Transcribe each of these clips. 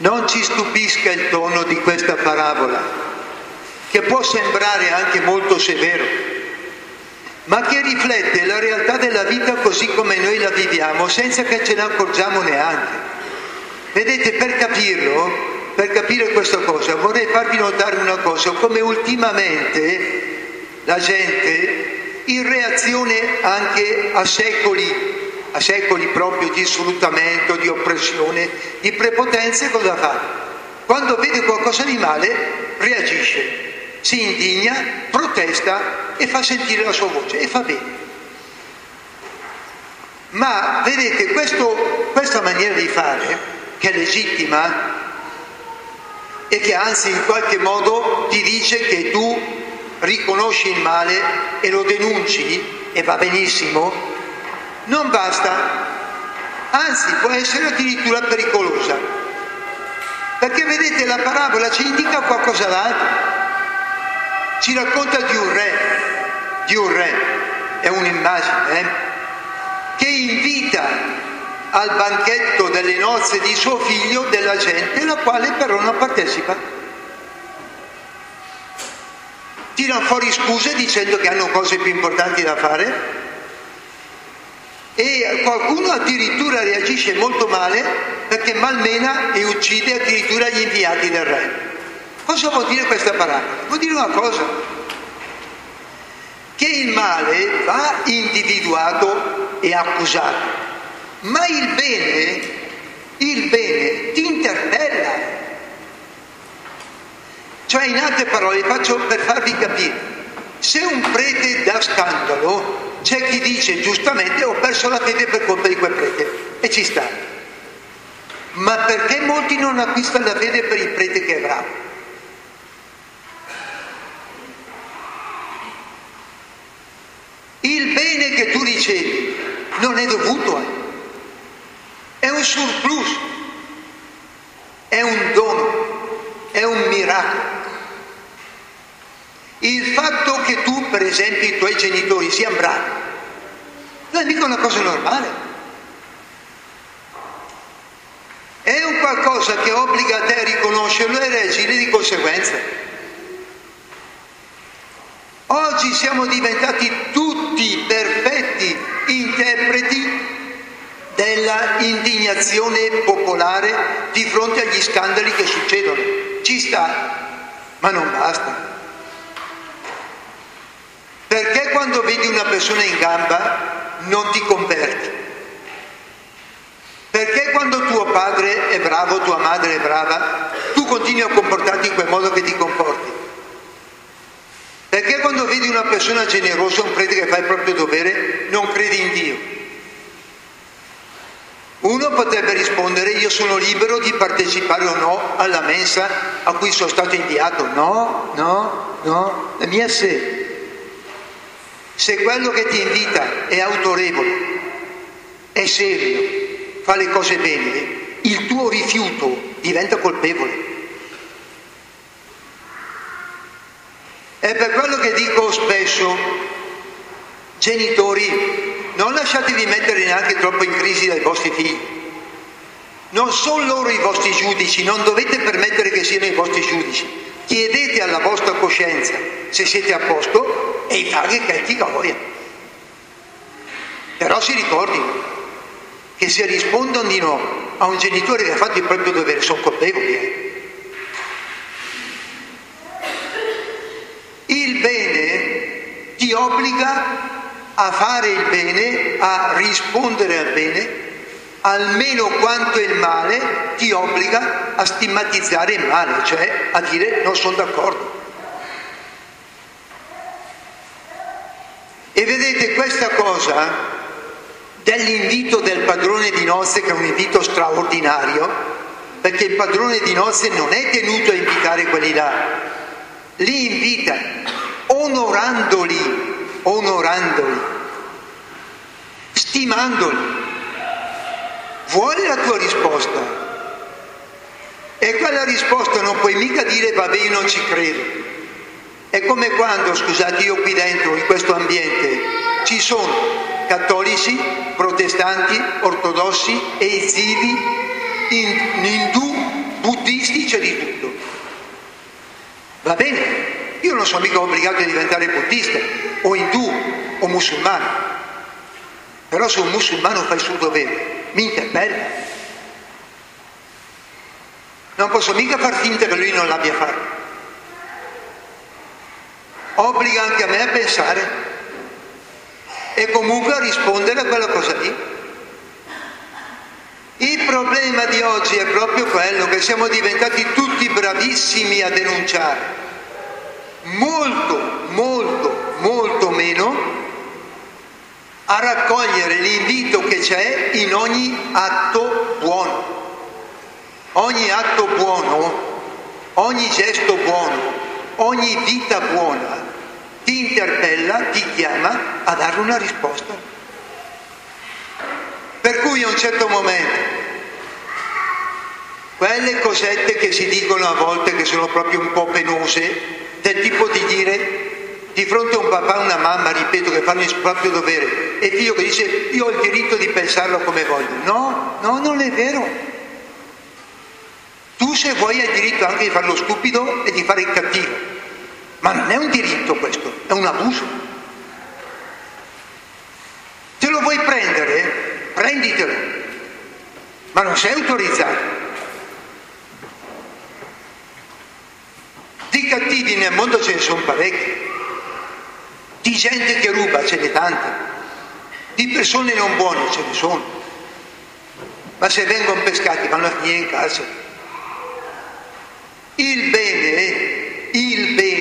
Non ci stupisca il tono di questa parabola, che può sembrare anche molto severo, ma che riflette la realtà della vita così come noi la viviamo, senza che ce ne accorgiamo neanche. Vedete, per capirlo, per capire questa cosa, vorrei farvi notare una cosa, come ultimamente la gente, in reazione anche a secoli a secoli proprio di sfruttamento, di oppressione, di prepotenze, cosa fa? Quando vede qualcosa di male reagisce, si indigna, protesta e fa sentire la sua voce e fa bene. Ma vedete, questo, questa maniera di fare, che è legittima e che anzi in qualche modo ti dice che tu riconosci il male e lo denunci e va benissimo, non basta, anzi può essere addirittura pericolosa. Perché vedete la parabola ci indica qualcosa d'altro, ci racconta di un re, di un re, è un'immagine, eh? che invita al banchetto delle nozze di suo figlio della gente, la quale però non partecipa. Tirano fuori scuse dicendo che hanno cose più importanti da fare e qualcuno addirittura reagisce molto male perché malmena e uccide addirittura gli inviati del re. Cosa vuol dire questa parola? Vuol dire una cosa, che il male va individuato e accusato, ma il bene, il bene ti interpella. Cioè in altre parole, faccio per farvi capire, se un prete dà scandalo, c'è chi dice giustamente ho perso la fede per colpa di quel prete e ci sta. Ma perché molti non acquistano la fede per il prete che è bravo? Il bene che tu ricevi non è dovuto a è un surplus, è un dono, è un miracolo. Il fatto che tu, per esempio, i tuoi genitori siano bravi, non è mica una cosa normale. È un qualcosa che obbliga a te a riconoscerlo e reagire di conseguenza. Oggi siamo diventati tutti perfetti interpreti della indignazione popolare di fronte agli scandali che succedono. Ci sta, ma non basta. Quando vedi una persona in gamba non ti converti? Perché quando tuo padre è bravo, tua madre è brava, tu continui a comportarti in quel modo che ti comporti? Perché quando vedi una persona generosa, un prete che fa il proprio dovere, non credi in Dio? Uno potrebbe rispondere io sono libero di partecipare o no alla mensa a cui sono stato inviato. No, no, no, la mia sé. Se quello che ti invita è autorevole, è serio, fa le cose bene, il tuo rifiuto diventa colpevole. È per quello che dico spesso, genitori, non lasciatevi mettere neanche troppo in crisi dai vostri figli. Non sono loro i vostri giudici, non dovete permettere che siano i vostri giudici. Chiedete alla vostra coscienza se siete a posto e i faghi che ti voglia. Però si ricordino che se rispondono di no a un genitore che ha fatto il proprio dovere sono colpevoli. Eh. Il bene ti obbliga a fare il bene, a rispondere al bene almeno quanto il male ti obbliga a stigmatizzare il male, cioè a dire non sono d'accordo. E vedete questa cosa dell'invito del padrone di nozze che è un invito straordinario, perché il padrone di nozze non è tenuto a invitare quelli là, li invita onorandoli, onorandoli, stimandoli. Vuole la tua risposta? E quella risposta non puoi mica dire vabbè io non ci credo. È come quando, scusate, io qui dentro, in questo ambiente, ci sono cattolici, protestanti, ortodossi, eizidi, indù, buddisti, c'è di tutto. Va bene, io non sono mica obbligato a diventare buddista, o indù, o musulmano. Però se un musulmano fa il suo dovere, mi interpella. Non posso mica far finta che lui non l'abbia fatto obbliga anche a me a pensare e comunque a rispondere a quella cosa lì. Il problema di oggi è proprio quello che siamo diventati tutti bravissimi a denunciare, molto, molto, molto meno a raccogliere l'invito che c'è in ogni atto buono. Ogni atto buono, ogni gesto buono, ogni vita buona ti interpella, ti chiama a dare una risposta. Per cui a un certo momento, quelle cosette che si dicono a volte che sono proprio un po' penose, del tipo di dire di fronte a un papà e una mamma, ripeto, che fanno il proprio dovere, e figlio che dice io ho il diritto di pensarlo come voglio. No, no, non è vero. Tu se vuoi hai il diritto anche di farlo stupido e di fare il cattivo. Ma non è un diritto questo, è un abuso. Se lo vuoi prendere, prenditelo, ma non sei autorizzato. Di cattivi nel mondo ce ne sono parecchi, di gente che ruba ce n'è tante, di persone non buone ce ne sono, ma se vengono pescati vanno a finire in carcere. Il bene il bene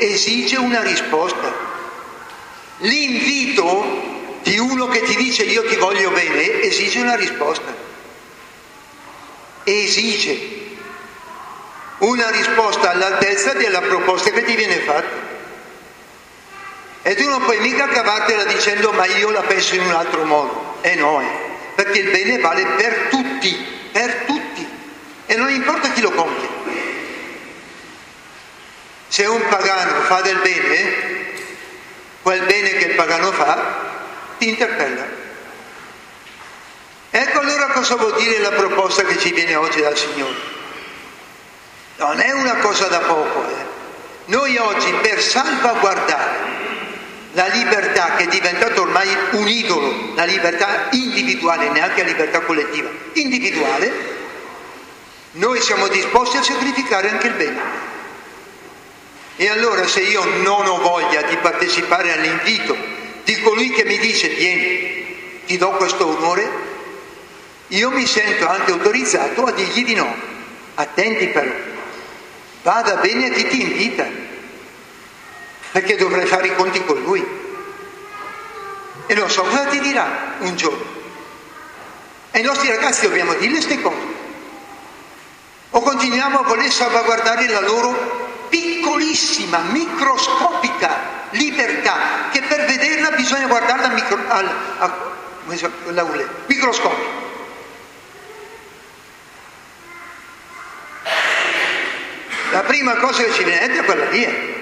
esige una risposta. L'invito di uno che ti dice io ti voglio bene esige una risposta. Esige una risposta all'altezza della proposta che ti viene fatta. E tu non puoi mica cavartela dicendo ma io la penso in un altro modo. E eh no, eh, perché il bene vale per tutti, per tutti. E non importa chi lo compie. Se un pagano fa del bene, quel bene che il pagano fa ti interpella. Ecco allora cosa vuol dire la proposta che ci viene oggi dal Signore. Non è una cosa da poco. Eh. Noi oggi per salvaguardare la libertà che è diventata ormai un idolo, la libertà individuale, neanche la libertà collettiva, individuale, noi siamo disposti a sacrificare anche il bene. E allora se io non ho voglia di partecipare all'invito di colui che mi dice vieni, ti do questo onore, io mi sento anche autorizzato a dirgli di no. Attenti però, vada bene a chi ti invita, perché dovrei fare i conti con lui. E non so cosa ti dirà un giorno. Ai nostri ragazzi dobbiamo dire queste cose. O continuiamo a voler salvaguardare la loro piccolissima, microscopica libertà che per vederla bisogna guardarla micro, al, al microscopio. La prima cosa che ci viene dentro è quella lì. Eh.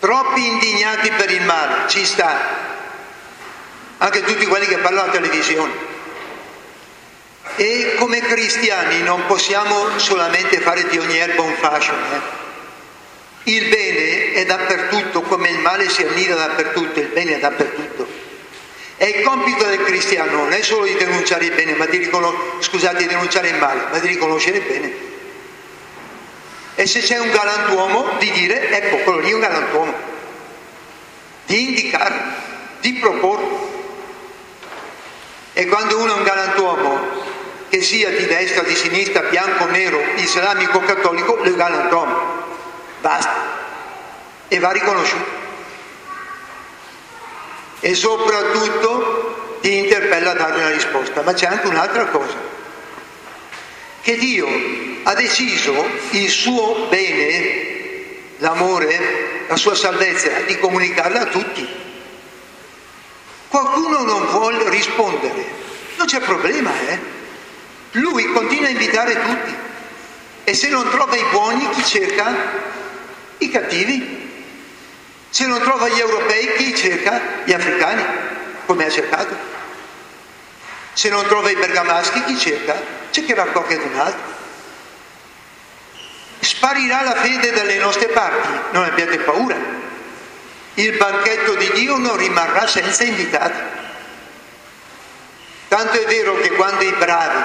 Troppi indignati per il male, ci sta. Anche tutti quelli che parlano alla televisione. E come cristiani non possiamo solamente fare di ogni erba un fascio. Eh? Il bene è dappertutto, come il male si annida dappertutto, il bene è dappertutto. E il compito del cristiano non è solo di denunciare il bene, ma di, riconos- scusate, di denunciare il male, ma di riconoscere il bene. E se c'è un galantuomo, di dire, ecco, quello lì è un galantuomo. Di indicarlo, di proporlo. E quando uno è un galantuomo che sia di destra, di sinistra, bianco, nero, islamico, cattolico, legale autonomo. Basta. E va riconosciuto. E soprattutto ti interpella a dare una risposta, ma c'è anche un'altra cosa, che Dio ha deciso il suo bene, l'amore, la sua salvezza, di comunicarla a tutti. Qualcuno non vuole rispondere, non c'è problema, eh? Lui continua a invitare tutti e se non trova i buoni chi cerca? I cattivi. Se non trova gli europei chi cerca? Gli africani, come ha cercato. Se non trova i bergamaschi chi cerca? Cercherà qualcun altro. Sparirà la fede dalle nostre parti, non abbiate paura. Il banchetto di Dio non rimarrà senza invitati. Tanto è vero che quando i bravi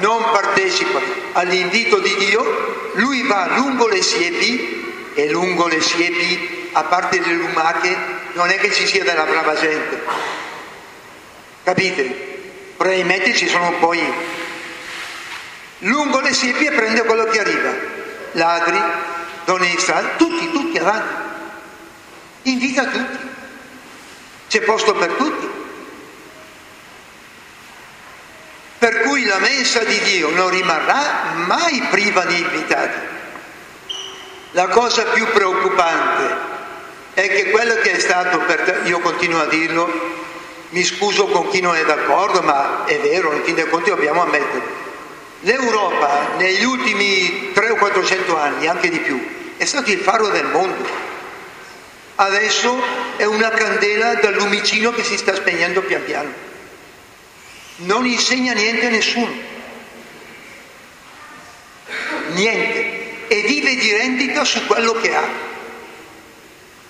non partecipano all'invito di Dio, lui va lungo le siepi e lungo le siepi, a parte le lumache, non è che ci sia della brava gente. Capite? Probabilmente ci sono poi lungo le siepi e prende quello che arriva. Ladri, donne di strada, tutti, tutti avanti. Invita tutti. C'è posto per tutti. Per cui la mensa di Dio non rimarrà mai priva di invitati. La cosa più preoccupante è che quello che è stato per te, io continuo a dirlo, mi scuso con chi non è d'accordo, ma è vero, in fin dei conti dobbiamo ammetterlo. L'Europa negli ultimi 300 o 400 anni, anche di più, è stato il faro del mondo. Adesso è una candela dal lumicino che si sta spegnendo pian piano non insegna niente a nessuno, niente, e vive di rendita su quello che ha.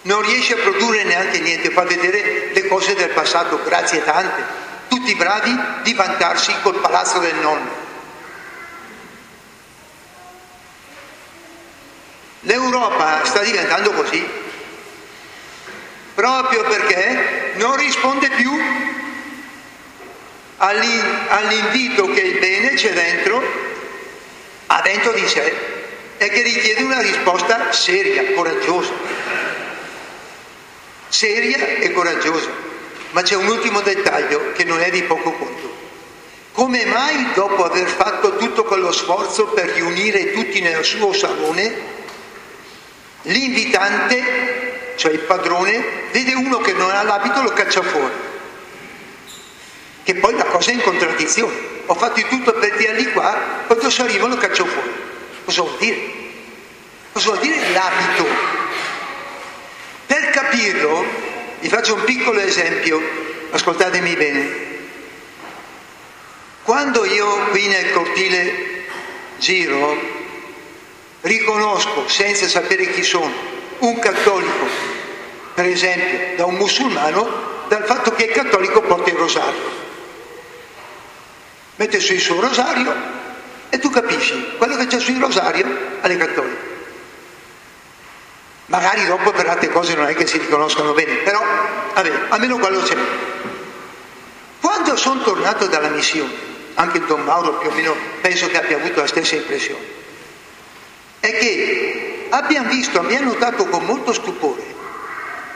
Non riesce a produrre neanche niente, fa vedere le cose del passato, grazie tante, tutti bravi di vantarsi col palazzo del nonno. L'Europa sta diventando così, proprio perché non risponde più all'invito che il bene c'è dentro, ha dentro di sé e che richiede una risposta seria, coraggiosa. Seria e coraggiosa. Ma c'è un ultimo dettaglio che non è di poco conto. Come mai dopo aver fatto tutto quello sforzo per riunire tutti nel suo salone, l'invitante, cioè il padrone, vede uno che non ha l'abito e lo caccia fuori? Che poi la cosa è in contraddizione. Ho fatto di tutto per tirarli qua, adesso arrivo e lo caccio fuori. Cosa vuol dire? Cosa vuol dire l'abito? Per capirlo, vi faccio un piccolo esempio, ascoltatemi bene. Quando io qui nel cortile giro, riconosco, senza sapere chi sono, un cattolico, per esempio, da un musulmano, dal fatto che il cattolico porta il rosario mette su il suo rosario e tu capisci, quello che c'è sul rosario alle cattoliche. Magari dopo per altre cose non è che si riconoscono bene, però vabbè, almeno quello c'è. Quando sono tornato dalla missione, anche il Don Mauro più o meno penso che abbia avuto la stessa impressione, è che abbiamo visto, abbiamo notato con molto stupore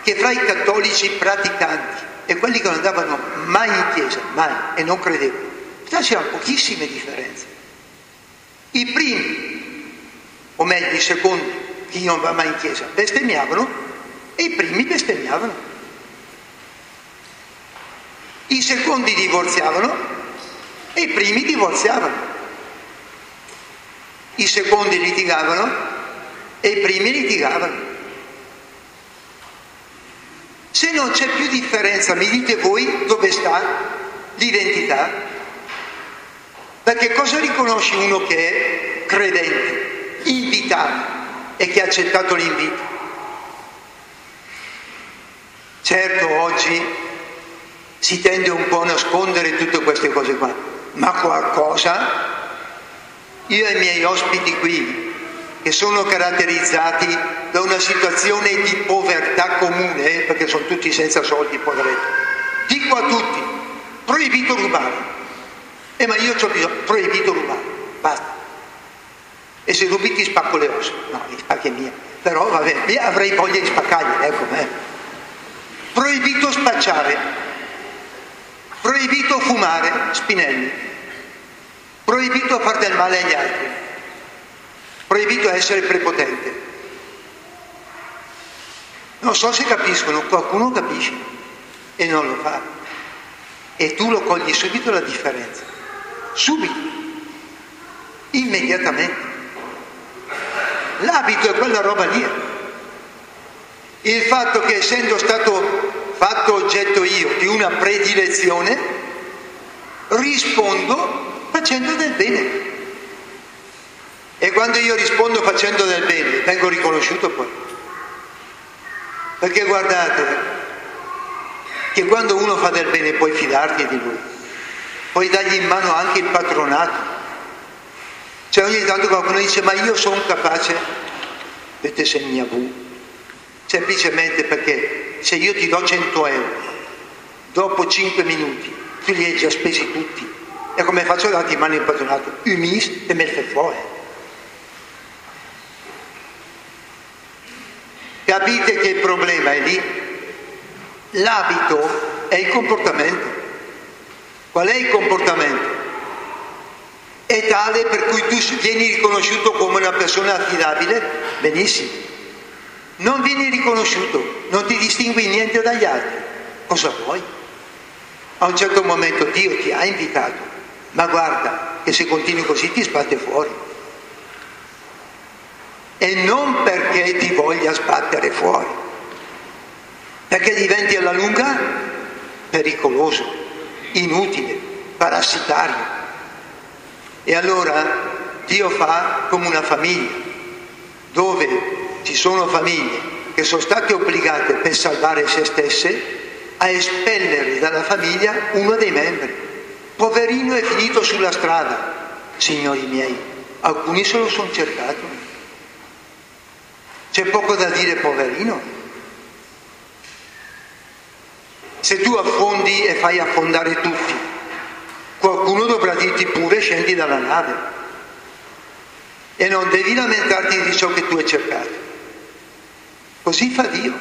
che fra i cattolici praticanti e quelli che non andavano mai in chiesa, mai, e non credevano, Già c'erano pochissime differenze. I primi, o meglio i secondi, chi non va mai in chiesa, bestemmiavano e i primi bestemmiavano. I secondi divorziavano e i primi divorziavano. I secondi litigavano e i primi litigavano. Se non c'è più differenza, mi dite voi dove sta l'identità? Che cosa riconosci uno che è credente, invitato e che ha accettato l'invito? Certo, oggi si tende un po' a nascondere tutte queste cose qua, ma qualcosa, io e i miei ospiti qui, che sono caratterizzati da una situazione di povertà comune, perché sono tutti senza soldi, poveretti, dico a tutti, proibito rubare. Eh ma io ho bisogno, proibito rubare, basta. E se rubi ti spacco le ossa. No, li spacchi è mia. Però vabbè, avrei voglia di spaccargli, ecco. Eh. Proibito spacciare. Proibito fumare, Spinelli. Proibito far del male agli altri. Proibito essere prepotente. Non so se capiscono, qualcuno capisce e non lo fa. E tu lo cogli subito la differenza. Subito. Immediatamente. L'abito è quella roba lì. Il fatto che essendo stato fatto oggetto io di una predilezione, rispondo facendo del bene. E quando io rispondo facendo del bene, vengo riconosciuto poi. Perché guardate che quando uno fa del bene puoi fidarti di lui, puoi dargli in mano anche il patronato. Cioè ogni tanto qualcuno dice ma io sono capace, vedete se mi avu, semplicemente perché se io ti do 100 euro, dopo 5 minuti tu li hai già spesi tutti, e come faccio a darti in mano il patronato? Umis e me fuori. Capite che il problema è lì? L'abito è il comportamento. Qual è il comportamento? È tale per cui tu vieni riconosciuto come una persona affidabile? Benissimo non vieni riconosciuto, non ti distingui niente dagli altri. Cosa vuoi? A un certo momento Dio ti ha invitato, ma guarda che se continui così ti sbatte fuori. E non perché ti voglia sbattere fuori, perché diventi alla lunga pericoloso, inutile, parassitario. E allora Dio fa come una famiglia, dove ci sono famiglie che sono state obbligate per salvare se stesse a espellere dalla famiglia uno dei membri. Poverino è finito sulla strada, signori miei, alcuni se lo sono cercato. C'è poco da dire poverino. Se tu affondi e fai affondare tutti, qualcuno dovrà dirti pure scendi dalla nave e non devi lamentarti di ciò che tu hai cercato. Così fa Dio,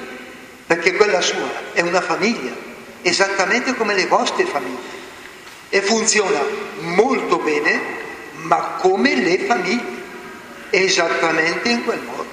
perché quella sua è una famiglia, esattamente come le vostre famiglie. E funziona molto bene, ma come le famiglie, esattamente in quel modo.